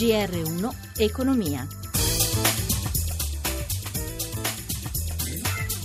GR1 Economia.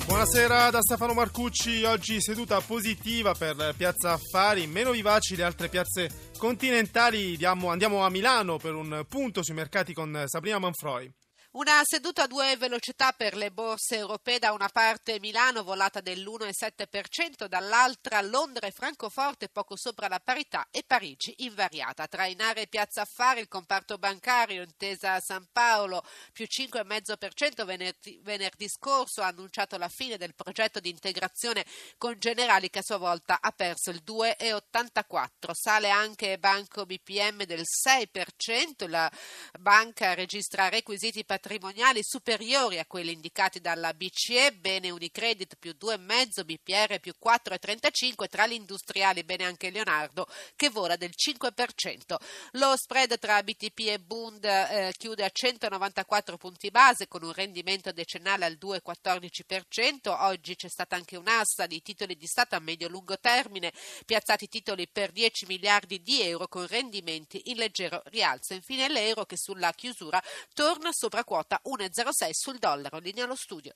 Buonasera da Stefano Marcucci, oggi seduta positiva per Piazza Affari, meno vivaci le altre piazze continentali, andiamo, a Milano per un punto sui mercati con Sabrina Manfroi. Una seduta a due velocità per le borse europee, da una parte Milano volata dell'1,7%, dall'altra Londra e Francoforte poco sopra la parità e Parigi invariata. Trainare Piazza Affari, il comparto bancario, intesa a San Paolo, più 5,5% venerdì, venerdì scorso ha annunciato la fine del progetto di integrazione con Generali che a sua volta ha perso il 2,84%. Sale anche Banco BPM del 6%, la banca registra requisiti patrimoniali patrimoniali superiori a quelli indicati dalla BCE, bene Unicredit più 2,5, BPR più 4,35, tra gli industriali bene anche Leonardo che vola del 5%. Lo spread tra BTP e Bund eh, chiude a 194 punti base con un rendimento decennale al 2,14%. Oggi c'è stata anche un'assa di titoli di Stato a medio-lungo termine, piazzati titoli per 10 miliardi di euro con rendimenti in leggero rialzo. Infine l'euro che sulla chiusura torna sopra quota quota 1,06 sul dollaro. Linea allo studio.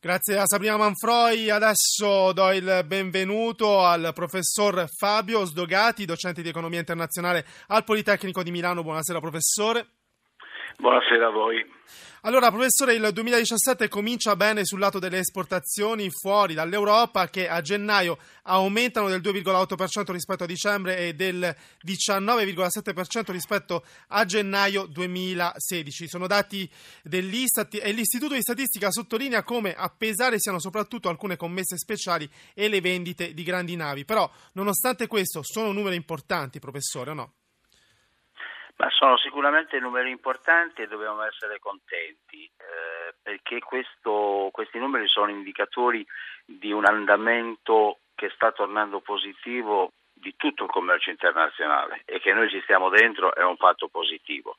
Grazie a Sabrina Manfroi. Adesso do il benvenuto al professor Fabio Sdogati, docente di economia internazionale al Politecnico di Milano. Buonasera professore. Buonasera a voi. Allora, professore, il 2017 comincia bene sul lato delle esportazioni fuori dall'Europa che a gennaio aumentano del 2,8% rispetto a dicembre e del 19,7% rispetto a gennaio 2016. Sono dati dell'Istat e l'Istituto di Statistica sottolinea come a pesare siano soprattutto alcune commesse speciali e le vendite di grandi navi. Però, nonostante questo, sono numeri importanti, professore, o no? Ma sono sicuramente numeri importanti e dobbiamo essere contenti eh, perché questo, questi numeri sono indicatori di un andamento che sta tornando positivo di tutto il commercio internazionale e che noi ci stiamo dentro è un fatto positivo.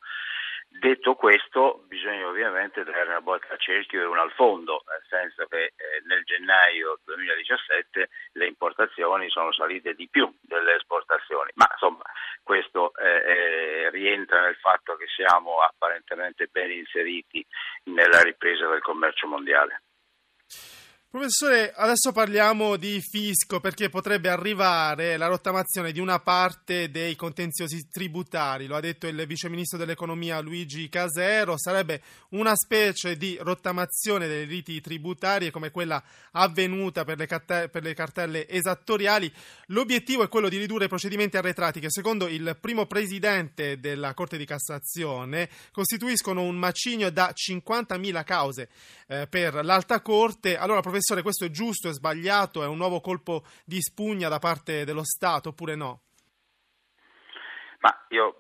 Detto questo, bisogna ovviamente dare una botta al cerchio e una al fondo, nel senso che eh, nel gennaio 2017 le importazioni sono salite di più delle esportazioni, ma insomma questo eh, eh, rientra nel fatto che siamo apparentemente ben inseriti nella ripresa del commercio mondiale. Professore, adesso parliamo di fisco perché potrebbe arrivare la rottamazione di una parte dei contenziosi tributari, lo ha detto il viceministro dell'economia Luigi Casero, sarebbe una specie di rottamazione delle riti tributarie come quella avvenuta per le, carte- per le cartelle esattoriali. L'obiettivo è quello di ridurre i procedimenti arretrati che secondo il primo presidente della Corte di Cassazione costituiscono un macigno da 50.000 cause eh, per l'Alta Corte. Allora, professore, Professore, questo è giusto, è sbagliato, è un nuovo colpo di spugna da parte dello Stato oppure no? Ma io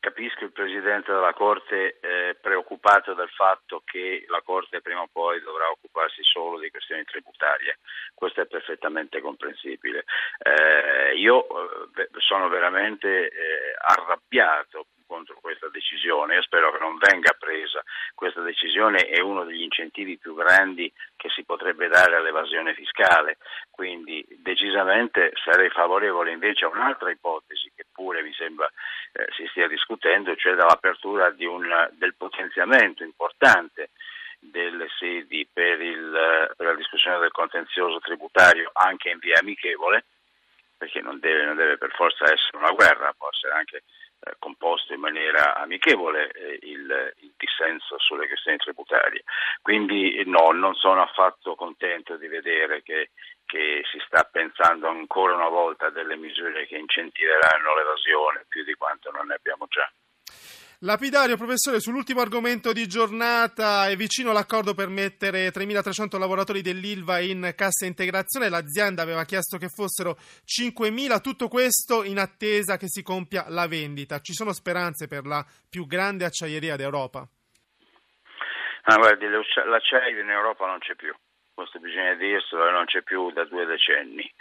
capisco il Presidente della Corte eh, preoccupato del fatto che la Corte prima o poi dovrà occuparsi solo di questioni tributarie, questo è perfettamente comprensibile. Eh, io eh, sono veramente eh, arrabbiato contro questa decisione. Io spero che non venga presa. Questa decisione è uno degli incentivi più grandi che si potrebbe dare all'evasione fiscale, quindi decisamente sarei favorevole invece a un'altra ipotesi che pure mi sembra eh, si stia discutendo, cioè dall'apertura un, del potenziamento importante delle sedi per, il, per, la discussione del contenzioso tributario anche in via amichevole, perché non deve, non deve per forza essere una guerra, essere anche eh, composto in maniera amichevole eh, il, il, dissenso sulle questioni tributarie. Quindi no, non sono affatto contento di vedere che, che si sta pensando ancora una volta a delle misure che incentiveranno l'evasione più di quanto non ne abbiamo già. Lapidario, professore, sull'ultimo argomento di giornata è vicino l'accordo per mettere 3.300 lavoratori dell'ILVA in cassa integrazione. L'azienda aveva chiesto che fossero 5.000, tutto questo in attesa che si compia la vendita. Ci sono speranze per la più grande acciaieria d'Europa? Ah, guardi, l'acciaio in Europa non c'è più, questo bisogna dirselo, non c'è più da due decenni.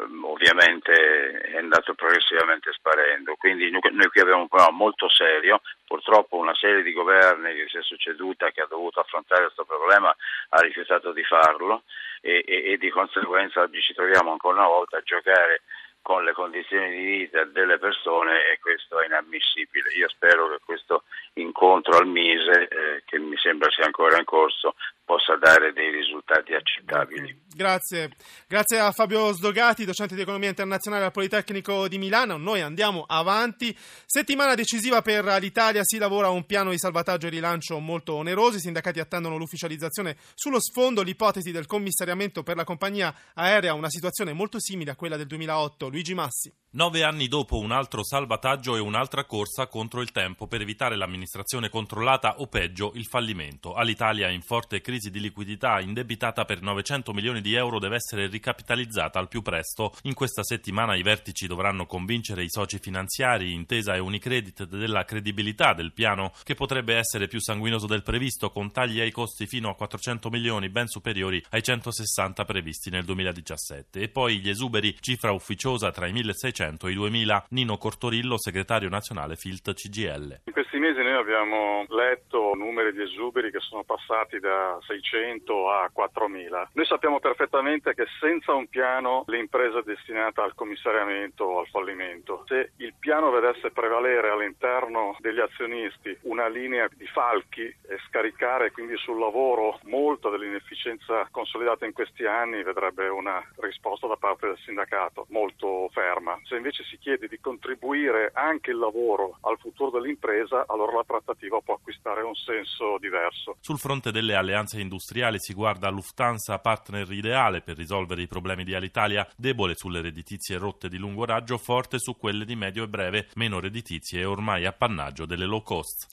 Ehm, ovviamente è andato progressivamente sparendo. Quindi noi qui abbiamo un problema molto serio, purtroppo una serie di governi che si è succeduta che ha dovuto affrontare questo problema ha rifiutato di farlo e, e, e di conseguenza oggi ci troviamo ancora una volta a giocare con le condizioni di vita delle persone e questo è inammissibile. Io spero che questo incontro al Mise, eh, che mi sembra sia ancora in corso, possa dare dei risultati accettabili. Grazie. Grazie a Fabio Sdogati, docente di economia internazionale al Politecnico di Milano. Noi andiamo avanti. Settimana decisiva per l'Italia, si lavora un piano di salvataggio e rilancio molto oneroso. I sindacati attendono l'ufficializzazione sullo sfondo, l'ipotesi del commissariamento per la compagnia aerea, una situazione molto simile a quella del 2008. Luigi Massi. Nove anni dopo un altro salvataggio e un'altra corsa contro il tempo per evitare l'amministrazione controllata o peggio il fallimento. All'Italia in forte crisi di liquidità indebitata per 900 milioni di euro deve essere ricapitalizzata al più presto. In questa settimana i vertici dovranno convincere i soci finanziari, Intesa e Unicredit della credibilità del piano che potrebbe essere più sanguinoso del previsto con tagli ai costi fino a 400 milioni ben superiori ai 160 previsti nel 2017. E poi gli esuberi, cifra ufficiosa tra i 1600 500 i 2000. Nino Cortorillo, segretario nazionale Filt CGL. In questi mesi noi abbiamo letto numeri di esuberi che sono passati da 600 a 4000. Noi sappiamo perfettamente che senza un piano l'impresa è destinata al commissariamento o al fallimento. Se il piano vedesse prevalere all'interno degli azionisti una linea di falchi e scaricare quindi sul lavoro molto dell'inefficienza consolidata in questi anni, vedrebbe una risposta da parte del sindacato molto ferma. Se invece si chiede di contribuire anche il lavoro al futuro dell'impresa, allora la trattativa può acquistare un senso diverso. Sul fronte delle alleanze industriali si guarda Lufthansa partner ideale per risolvere i problemi di Alitalia, debole sulle redditizie rotte di lungo raggio, forte su quelle di medio e breve, meno redditizie e ormai appannaggio delle low cost.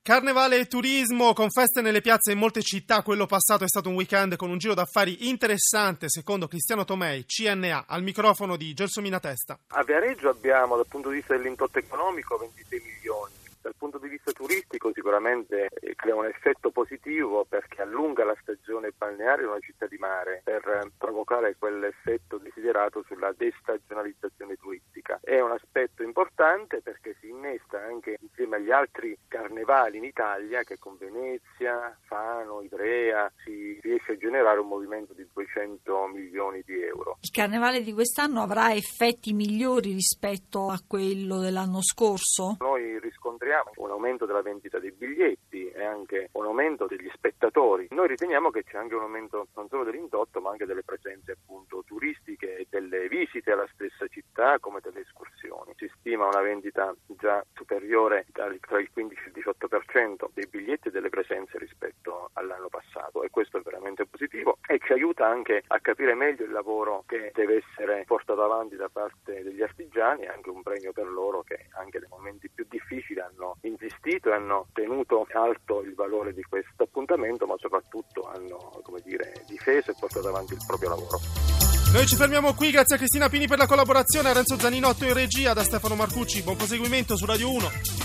Carnevale e turismo, con feste nelle piazze in molte città, quello passato è stato un weekend con un giro d'affari interessante, secondo Cristiano Tomei, CNA, al microfono di Gelsomina Testa. A Viareggio abbiamo, dal punto di vista dell'indotto economico, 26 milioni vista turistico sicuramente eh, crea un effetto positivo perché allunga la stagione balneare in una città di mare per eh, provocare quell'effetto desiderato sulla destagionalizzazione turistica. È un aspetto importante perché si innesta anche insieme agli altri carnevali in Italia che con Venezia, Fano, Ivrea si riesce a generare un movimento di 200 milioni di euro. Il carnevale di quest'anno avrà effetti migliori rispetto a quello dell'anno scorso? Noi riscontriamo un aumento della vendita dei biglietti e anche un aumento degli spettatori. Noi riteniamo che c'è anche un aumento non solo dell'indotto ma anche delle presenze appunto turistiche e delle visite alla stessa città come delle escursioni. Si stima una vendita già superiore tra il 15 e il 18% dei biglietti e delle presenze rispetto all'anno passato e questo è veramente positivo e ci aiuta anche a capire meglio il lavoro che deve essere portato avanti da parte degli artigiani anche un premio per loro che anche nei momenti più difficili hanno insistito e hanno tenuto alto il valore di questo appuntamento, ma soprattutto hanno dire, difeso e portato avanti il proprio lavoro. Noi ci fermiamo qui, grazie a Cristina Pini per la collaborazione, a Renzo Zaninotto in regia, da Stefano Marcucci, buon proseguimento su Radio 1.